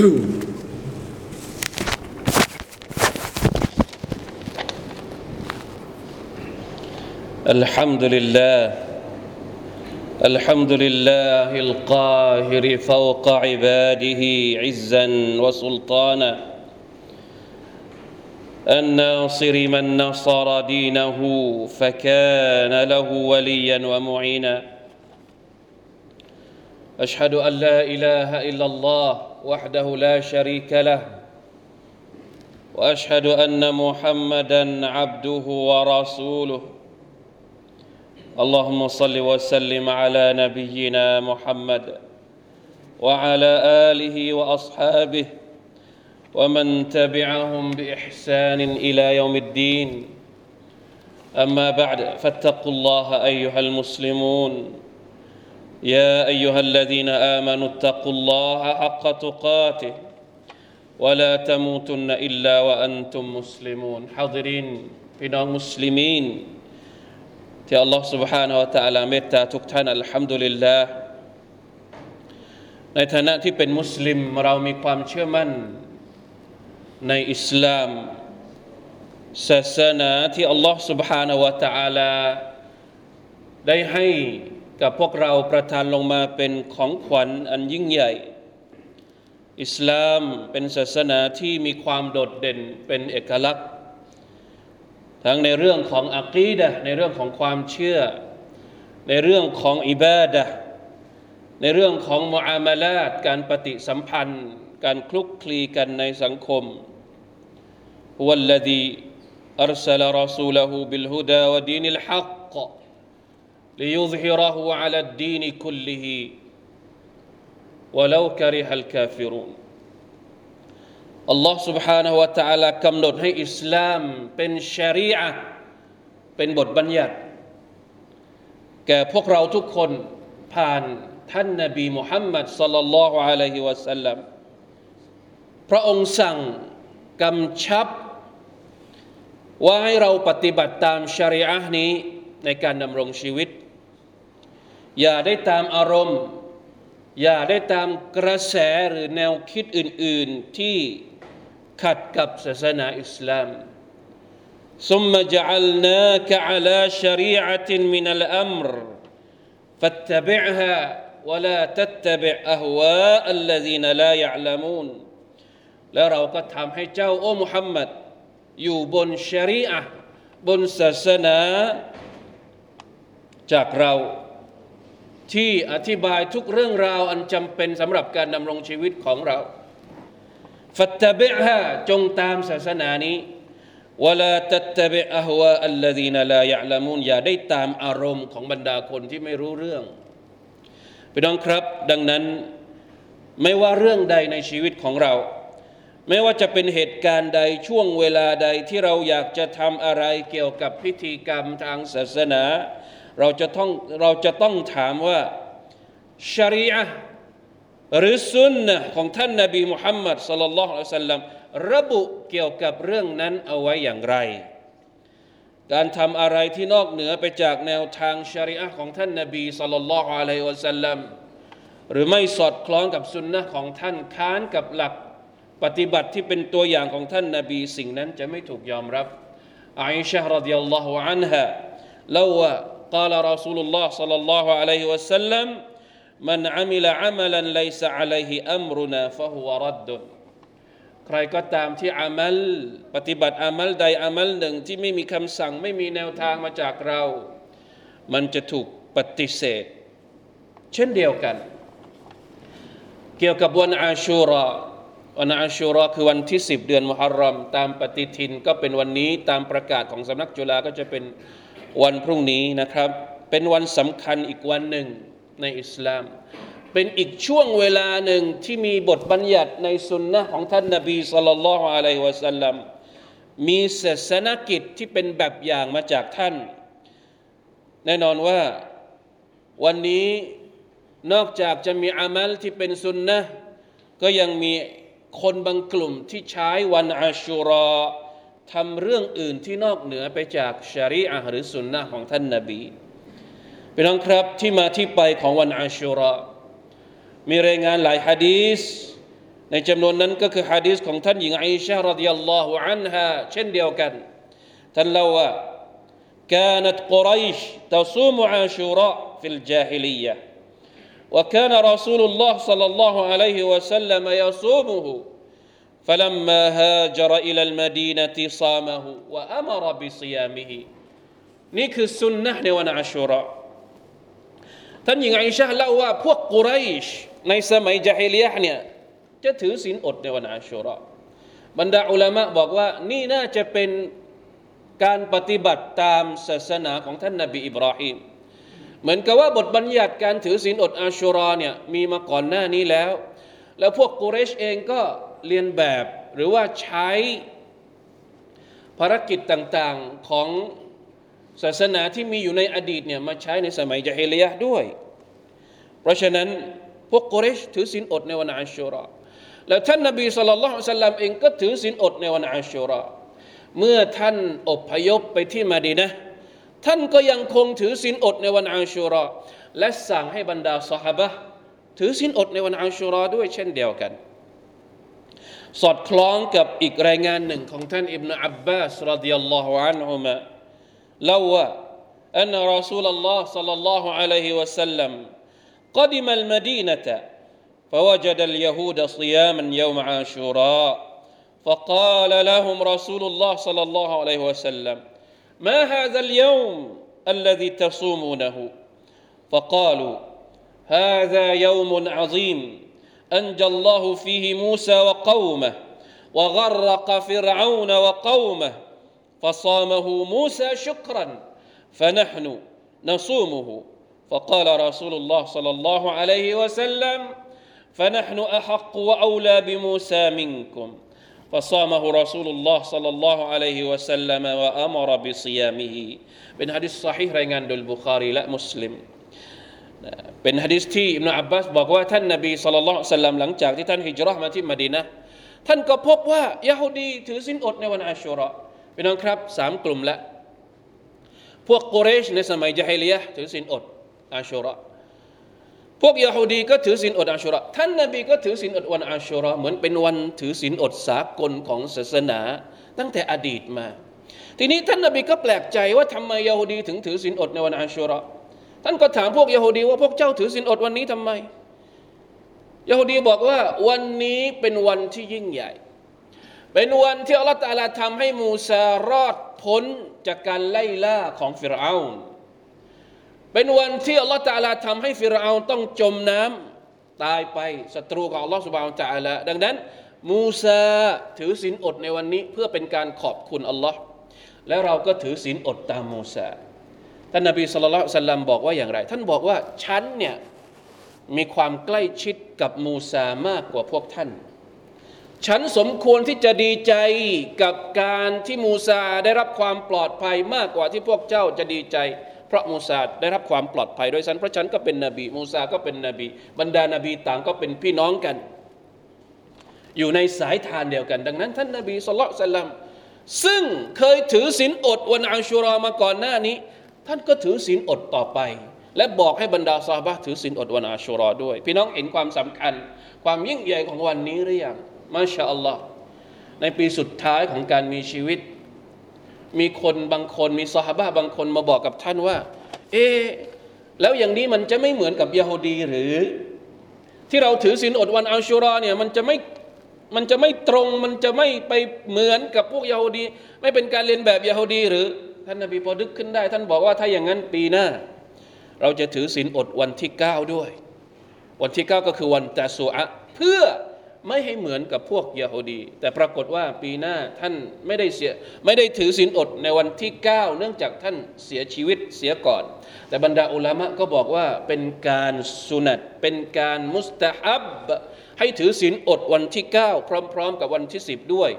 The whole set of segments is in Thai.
الحمد لله الحمد لله القاهر فوق عباده عزا وسلطانا. الناصر من نصر دينه فكان له وليا ومعينا. أشهد أن لا إله إلا الله وحده لا شريك له وأشهد أن محمدا عبده ورسوله. اللهم صل وسلم على نبينا محمد وعلى آله وأصحابه ومن تبعهم بإحسان إلى يوم الدين. أما بعد فاتقوا الله أيها المسلمون. يا ايها الذين امنوا اتقوا الله حق تقاته ولا تموتن الا وانتم مسلمون حاضرين พี่น้องมุสลิมีนที่อัลลอฮ์ سبحانه และ تعالى เมตตาทุกท่านอัลฮัมดุลิลลาห์ในฐานะที่เป็นมุสลิมเรามีความเชื่อมั่น ในอิสลามศาสนาที่อัลลอฮ์ سبحانه และ تعالى ได้ให้ กับพวกเราประทานลงมาเป็นของขวัญอันยิ่งใหญ่ อิสลามเป็นศาสนาที่มีความโดดเด่นเป็นเอกลักษณ์ ทั้งในเรื่องของอักีดะในเรื่องของความเชื่อ ในเรื่องของอิบาดะในเรื่องของมอามาลาตการปฏิสัมพันธ์ การคลุกคลีกันในสังคมวัลลดีอัรสลรสูลฮูบิลฮุดาวดีนิลฮัก ليظهره على الدين كله ولو كره الكافرون อัลลอฮ์ سبحانه และ تعالى กำหนดให้อิสลามเป็นชารีอะเป็นบทบัญญัติ แก่พวกเราทุกคนผ่านท่านนบีมุฮัมมัดสัลลัลลอฮุอะลัยฮิวะสัลลัมพระองค์สั่งกำชับ ว่าให้เราปฏิบัติตามชารีอะนี้ในการดำรงชีวิต อย่าได้ตามอารมณ์ อย่าได้ตามกระแสหรือแนวคิดอื่น ๆ ที่ขัดกับศาสนาอิสลาม ثم جعلناك على شريعة من الأمر فاتبعها ولا تتبع أهواء الذين لا يعلمون แล้วเราก็ทำให้เจ้าโอ้มุฮัมมัดอยู่บนชรีอะบนศาสนา จากเรา ที่อธิบายทุกเรื่องราวอันจำเป็นสำหรับการดำรงชีวิตของเราฟัตตะบิฮะจงตามศาสนานี้วลาตัตบิอะฮวาอัลลดีนลายะลามูนอย่าได้ตามอารมณ์ของบรรดาคนที่ไม่รู้เรื่องพี่น้องครับ ดังนั้นไม่ว่าเรื่องใดในชีวิตของเรา ไม่ว่าจะเป็นเหตุการณ์ใดช่วงเวลาใดที่เราอยากจะทำอะไรเกี่ยวกับพิธีกรรมทางศาสนา เราจะต้องเราจะต้องถามว่าชรีอะหรือสุนนะของท่านนบีมุฮัมมัดสลลัลลอฮุอะลัยฮิสัลลัมระบุเกี่ยวกับเรื่องนั้นเอาไว้อย่างไร การทำอะไรที่นอกเหนือไปจากแนวทางชรีอะของท่านนบีสลลัลลอฮุอะลัยฮิสัลลัมหรือไม่สอดคล้องกับสุนนะของท่านค้านกับหลักปฏิบัติที่เป็นตัวอย่างของท่านนบีสิ่งนั้นจะไม่ถูกยอมรับอิชะฮ์รดิยัลลอฮุอันฮะเล่าว่า قال رسول الله صلى الله عليه وسلم من عمل عملا ليس عليه أمرنا فهو رد ใครก็ตามที่อามัลปฏิบัติอามัลใดอามัลหนึ่งที่ไม่มีคำสั่งไม่มีแนวทางมาจากเรา มันจะถูกปฏิเสธ เช่นเดียวกัน เกี่ยวกับวันอาชูรอวันอาชูรอคือวันที่ 10 เดือนมุฮัรรอม ตามปฏิทินก็เป็นวันนี้ตามประกาศของสำนักจุฬาก็จะเป็น วันพรุ่งนี้นะครับ เป็นวันสำคัญอีกวันหนึ่งในอิสลาม เป็นอีกช่วงเวลาหนึ่งที่มีบทบัญญัติในสุนนะของท่านนบีสุลต่านละฮ์อะลัยฮิวะสัลลัมมีศาสนกิจที่เป็นแบบอย่างมาจากท่าน แน่นอนว่าวันนี้นอกจากจะมีอามัลที่เป็นสุนนะก็ยังมีคนบางกลุ่มที่ใช้วันอาชูรอ ทำเรื่องอื่นที่นอกเหนือไปจากชารีอะห์หรือสุนนะของท่านนาบีพี่น้องครับที่มาที่ไปของวันอาชูรอมีรายงานหลายฮะดีษ ในจำนวนนั้นก็คือฮะดีษของท่านหญิงอิชารดิยัลลอฮุอันฮาเช่นเดียวกันท่านเล่าว่า كانت قريش تصوم عاشوراء في الجاهليه وكان رسول الله صلى الله عليه وسلم يصومه فلما هاجر الى المدينه صامه وامر بصيامه นี่คือสุนนะในวันอาชูเราะห์ท่านหญิงไอชาเล่าว่าพวกกุไรชในสมัยจาฮิลียะห์เนี่ยจะถือศีลอดในวันอาชูเราะห์บรรดาอุลามะบอกว่านี่น่าจะเป็นการปฏิบัติตามศาสนาของท่านนบีอิบราฮิมเหมือนกับว่าบทบัญญัติการถือศีลอดอาชูราเนี่ยมีมาก่อนหน้านี้แล้ว แล้วพวกกุเรชเองก็ เรียนแบบ หรือว่าใช้ภารกิจต่างๆของศาสนาที่มีอยู่ในอดีตเนี่ยมาใช้ในสมัยจาฮิลียะด้วย เพราะฉะนั้นพวกกุเรชถือศีลอดในวันอาชูราแล้วท่านนบีสุลต่านสัลลัมเองก็ถือศีลอดในวันอาชูราเมื่อท่านอพยพไปที่มาดีนะท่านก็ยังคงถือศีลอดในวันอาชูราและสั่งให้บรรดาสหบะถือศีลอดในวันอาชูราด้วยเช่นเดียวกัน สอดคล้องกับอีกรายงานหนึ่งของท่านอิบนาอับบาสรดิยัลลอฮุอันฮุมะเล่าว่า أن رسول الله صلى الله عليه وسلم قدم المدينة فوجد اليهود صياما يوم عاشوراء فقال لهم رسول الله صلى الله عليه وسلم ما هذا اليوم الذي تصومونه فقالوا هذا يوم عظيم أنجى الله فيه موسى وقومه وغرق فرعون وقومه فصامه موسى شكرا فنحن نصومه. فقال رسول الله صلى الله عليه وسلم فنحن أحق وأولى بموسى منكم. فصامه رسول الله صلى الله عليه وسلم وأمر بصيامه. من حديث صحيح رأينا البخاري لا مسلم. เป็นฮะดิษที่อิบนาอับบาสบอกว่าท่านนบีสุลต่านสัลลัมหลังจากที่ท่านฮิจรัชมาที่มดีนะท่านก็พบว่ายาฮูดีถือสินอดในวันอาชูเระพี่น้องครับสามกลุ่มละพวกกุเรชในสมัยจาฮิลียะถือสินอดอาชูเระพวกยาฮูดีก็ถือสินอดอาชูเระท่านนบีก็ถือสินอดวันอาชูเระเหมือนเป็นวันถือสินอดสากลของศาสนา ตั้งแต่อดีตมา ทีนี้ท่านนบีก็แปลกใจว่าทำไมยาฮูดีถึงถือสินอดในวันอาชูเระ ท่านก็ถามพวกยาฮูดีว่าพวกเจ้าถือสินอดวันนี้ทำไมยาฮูดีบอกว่าวันนี้เป็นวันที่ยิ่งใหญ่ เป็นวันที่อัลลอฮฺตาลาทำให้มูซารอดพ้นจากการไล่ล่าของฟิรเอานเป็นวันที่อัลลอฮฺตาลาทำให้ฟิรเอานต้องจมน้ำตายไปศัตรูของอัลลอฮฺสุบานตาลาดังนั้น มูซาถือศีลอดในวันนี้เพื่อเป็นการขอบคุณอัลลอฮ์และเราก็ถือศีลอดตามมูซา ท่านนบีสุลต่านสัลลัมบอกว่าอย่างไร ท่านบอกว่าฉันเนี่ยมีความใกล้ชิดกับมูซามากกว่าพวกท่าน ฉันสมควรที่จะดีใจกับการที่มูซาได้รับความปลอดภัยมากกว่าที่พวกเจ้าจะดีใจ เพราะมูซาได้รับความปลอดภัยโดยฉันเพราะฉันก็เป็นนบีมูซาก็เป็นนบี บรรดานาบีต่างก็เป็นพี่น้องกัน อยู่ในสายทานเดียวกัน ดังนั้น ท่านนบีสุลต่านซึ่งเคยถือศีลอดวันอัชูรอมาก่อนหน้านี้ ท่านก็ถือศีลอดต่อไป และบอกให้บรรดาซาบะถือศีลอดวันอัชูรอด้วย พี่น้องเห็นความสำคัญ ความยิ่งใหญ่ของวันนี้หรือยังมาชาอัลลอฮ์ในปีสุดท้ายของการมีชีวิต มีคนบางคนมีซาบะบางคนมาบอกกับท่านว่า เอ๊แล้วอย่างนี้มันจะไม่เหมือนกับยาฮูดีหรือ ที่เราถือศีลอดวันอัลชูรอเนี่ยมันจะไม่มันจะไม่ตรงมันจะไม่ไปเหมือนกับพวกยาฮูดี ไม่เป็นการเรียนแบบยาฮูดีหรือ ท่านนบีพอดึกขึ้นได้ ท่านบอกว่าถ้าอย่างนั้นปีหน้า เราจะถือศีลอดวันที่เก้าด้วย วันที่เก้าก็คือวันตาสุอะเพื่อ ไม่ให้เหมือนกับพวกยาฮูดี แต่ปรากฏว่าปีหน้าท่านไม่ได้เสียไม่ได้ถือศีลอดในวันที่ 9 เนื่องจากท่านเสียชีวิตเสียก่อน แต่บรรดาอุลามะก็บอกว่าเป็นการสุนัตเป็นการมุสตะฮับให้ถือศีลอดวันที่ 9 พร้อม ๆ กับวันที่ 10 ด้วย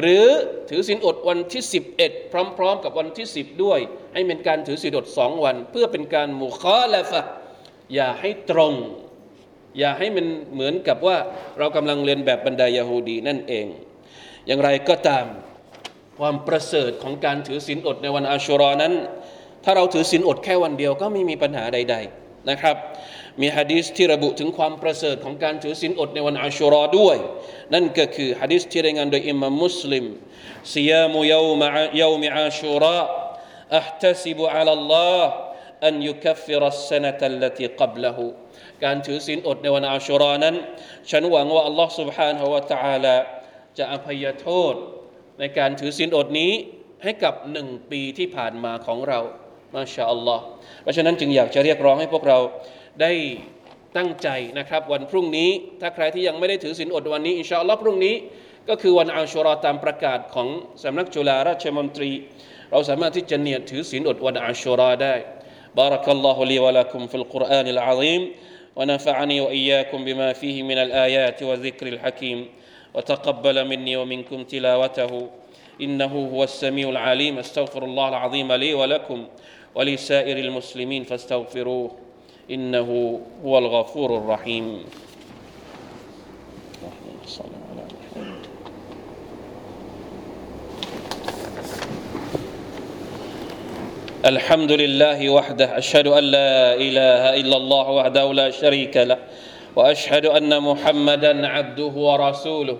หรือถือศีลอดวันที่ 11 พร้อม ๆ กับวันที่ 10 ด้วย ให้เป็นการถือศีลอดสองวัน เพื่อเป็นการมุคอลฟะอย่าให้ตรง อย่าให้มันเหมือนกับว่าเรากำลังเรียนแบบบรรดายาฮูดีนั่นเอง อย่างไรก็ตามความประเสริฐของการถือศีลอดในวันอาชุรอนั้น ถ้าเราถือศีลอดแค่วันเดียวก็ไม่มีปัญหาใด ๆนะครับ มีฮะดีษที่ระบุถึงความประเสริฐของการถือศีลอดในวันอาชุรอด้วย นั่นก็คือฮะดีษที่รายงานโดยอิมามมุสลิม صيام يوم يوم عاشوراء أحتسب على الله أن يكفر السنة التي قبله การถือศีลอดในวันอาชุรานั้น ฉันหวังว่าอัลลอฮ์ سبحانه และ تعالى จะอภัยโทษ ในการถือศีลอดนี้ให้กับหนึ่งปีที่ผ่านมาของเรามาชาอัลลอฮ์เพราะฉะนั้นจึงอยากจะเรียกร้องให้พวกเราได้ตั้งใจนะครับ วันพรุ่งนี้ ถ้าใครที่ยังไม่ได้ถือศีลอดวันนี้อินชาอัลลอฮ์พรุ่งนี้ ก็คือวันอาชุรอตามประกาศของสำนักจุฬาราชมนตรี เราสามารถที่จะเนียดถือศีลอดวันอาชุรอได้ بارك الله لي ولكم في القرآن العظيم ونفعني وإياكم بما فيه من الآيات والذكر الحكيم وتقبل مني ومنكم تلاوته. إنه هو السميع العليم أستغفر الله العظيم لي ولكم ولسائر المسلمين فاستغفروه. إنه هو الغفور الرحيم. اللهم صل على محمد الحمد لله وحده أشهد أن لا إله إلا الله وحده لا شريك له وأشهد أن محمدا عبده ورسوله.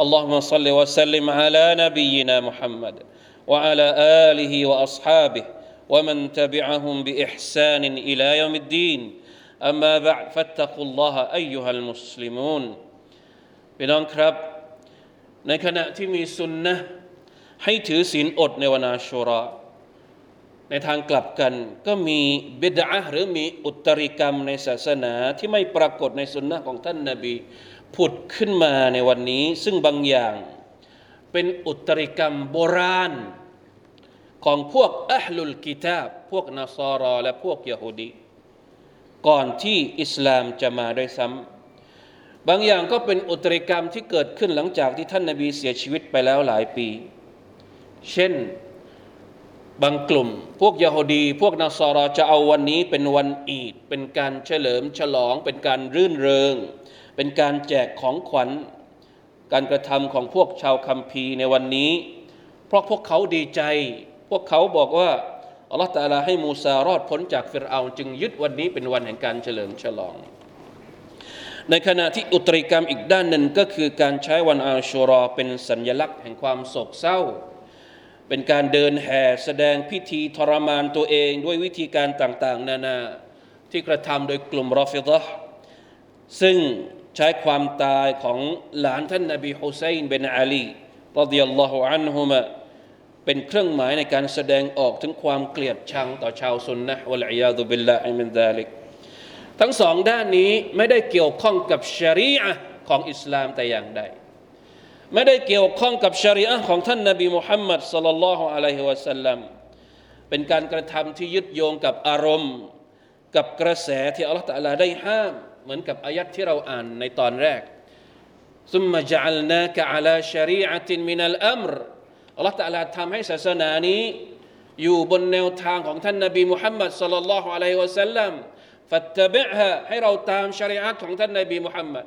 اللهم صل وسلم على نبينا محمد وعلى آله وأصحابه ومن تبعهم بإحسان إلى يوم الدين. أما بعد فاتقوا الله أيها المسلمون. พี่น้องครับ ในขณะที่มีสุนนะให้ถือศีลอดในวันอาชุรา ในทางกลับกันก็มีบิดาหรือมีอุตริกรรมในศาสนาที่ไม่ปรากฏในสุนนะของท่านนาบีผุดขึ้นมาในวันนี้ ซึ่งบางอย่างเป็นอุตริกรรมโบราณ ของพวกอัลลุลกิตาบพวกนาซาราและพวกยะฮูดีก่อนที่อิสลามจะมาด้วยซ้ำบางอย่างก็เป็นอุตริกรรมที่เกิดขึ้นหลังจากที่ท่านนาบีเสียชีวิตไปแล้วหลายปี เช่น บางกลุ่ม พวกยะฮูดี พวกนาซาราจะเอาวันนี้เป็นวันอีด เป็นการเฉลิมฉลอง เป็นการรื่นเริง เป็นการแจกของขวัญ การกระทำของพวกชาวคัมภีร์ในวันนี้ เพราะพวกเขาดีใจ พวกเขาบอกว่าอัลลอฮฺตาลาให้มูซารอดพ้นจากฟิรเอาจึงยึดวันนี้เป็นวันแห่งการเฉลิมฉลอง ในขณะที่อุตริกรรมอีกด้านหนึ่งก็คือการใช้วันอาชูรอเป็นสัญญลักษณ์แห่งความโศกเศร้า เป็นการเดินแห่แสดงพิธีทรมานตัวเองด้วยวิธีการต่างๆ นานาที่กระทำโดยกลุ่มรอฟิดะห์ซึ่งใช้ความตายของหลานท่านนบีฮุไซน์บินอาลีรดิยัลลอฮุอันฮุมะเป็นเครื่องหมายในการแสดงออกถึงความเกลียดชังต่อชาวซุนนะวัลอิยาซุบิลลาฮิมินซาลิกทั้งสองด้านนี้ไม่ได้เกี่ยวข้องกับชรีอะของอิสลามแต่อย่างใด ไม่ได้เกี่ยวข้องกับชรีอะของท่านนาบีมุฮัมมัดสลลัลลอฮุอะลัยฮิวะสัลลัมเป็นการกระทำที่ยึดโยงกับอารมณ์ กับกระแสที่อัลลอฮฺตะลาได้ห้าม เหมือนกับอายัดที่เราอ่านในตอนแรกซุมมาจัลนากะอัลาชรีอะตินมินัลอัมรอัลลอฮฺตะลาทำให้ศาสนานี้ อยู่บนแนวทางของท่านนาบีมุฮัมมัดสลลัลลอฮุอะลัยฮิวะสัลลัมฟัตตะบิฮะให้เราตามชริอะของท่านนาบีมุฮัมมัด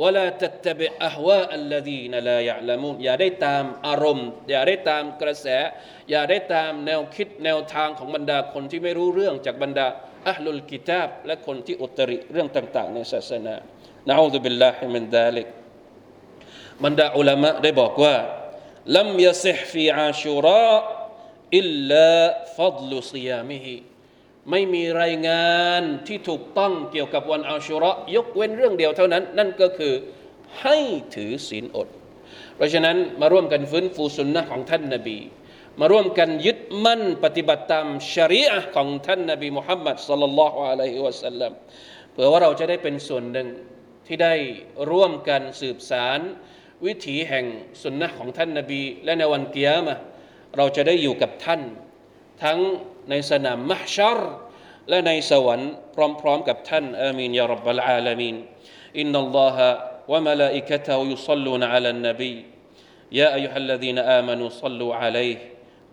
วลาตัตเบอะฮว الذين لا يعلمون อย่าได้ตามอารมณ์ อย่าได้ตามกระแส อย่าได้ตามแนวคิดแนวทางของบรรดาคนที่ไม่รู้เรื่องจากบรรดาอะฮ์ลุลกิตาบและคนที่อุตริเรื่องต่าง ๆ ในศาสนานะอูซุบิลลาฮิมินซาลิกบรรดาอุลามะได้บอกว่าลัมยะซิฮฟีอาชูรออิลลาฟัฎลุซิยามิฮี ไม่มีรายงานที่ถูกต้องเกี่ยวกับวันอาชุระห์ยกเว้นเรื่องเดียวเท่านั้น นั่นก็คือให้ถือศีลอด เพราะฉะนั้นมาร่วมกันฟื้นฟูสุนนะของท่านนบี มาร่วมกันยึดมั่นปฏิบัติตามชริอะของท่านนบีมุฮัมมัดสลลัลลอฮุอะลัยฮิวะสัลลัมเพื่อว่าเราจะได้เป็นส่วนหนึ่งที่ได้ร่วมกันสืบสาร วิถีแห่งสุนนะของท่านนบี และในวันเกิยามะห์เราจะได้อยู่กับท่าน ทั้ง ในสนามมหชัรและในสวรรค์พร้อมๆกับท่านอามีนยารับบลอาลามีนอินนัลลอฮะวะมลาอิกะตะฮุยุศ็อลลูนอะลันนบี يا أيها الذين آمنوا صلوا عليه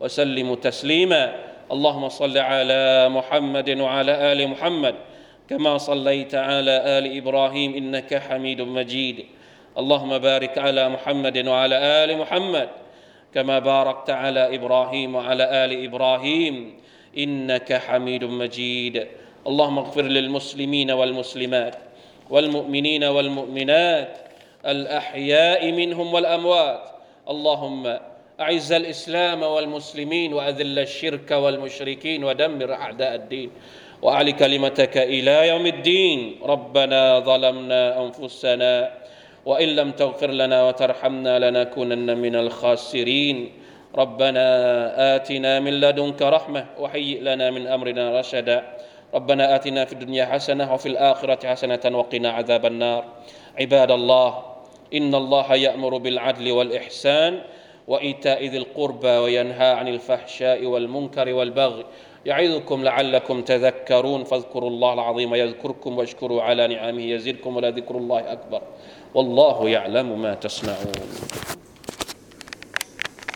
وسلموا تسليما اللهم صل على محمد وعلى آل محمد كما صليت على آل إبراهيم إنك حميد مجيد اللهم بارك على محمد وعلى آل محمد كما باركت على إبراهيم وعلى آل إبراهيم إنك حميد مجيد. اللهم اغفر للمسلمين والمسلمات والمؤمنين والمؤمنات الأحياء منهم والأموات. اللهم أعز الإسلام والمسلمين وأذل الشرك والمشركين ودمر أعداء الدين. وأعل كلمتك إلى يوم الدين. ربنا ظلمنا أنفسنا وإن لم تغفر لنا وترحمنا لنكونن من الخاسرين. ربنا آتنا من لدنك رحمة وهيئ لنا من أمرنا رشدا. ربنا آتنا في الدنيا حسنة وفي الآخرة حسنة وقنا عذاب النار. عباد الله إن الله يأمر بالعدل والإحسان وإيتاء ذي القربى وينهى عن الفحشاء والمنكر والبغي يعظكم لعلكم تذكرون. فاذكروا الله العظيم يذكركم واشكروا على نعمه يزدكم ولذكر الله أكبر. والله يعلم ما تصنعون.